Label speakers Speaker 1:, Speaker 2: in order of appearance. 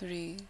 Speaker 1: three.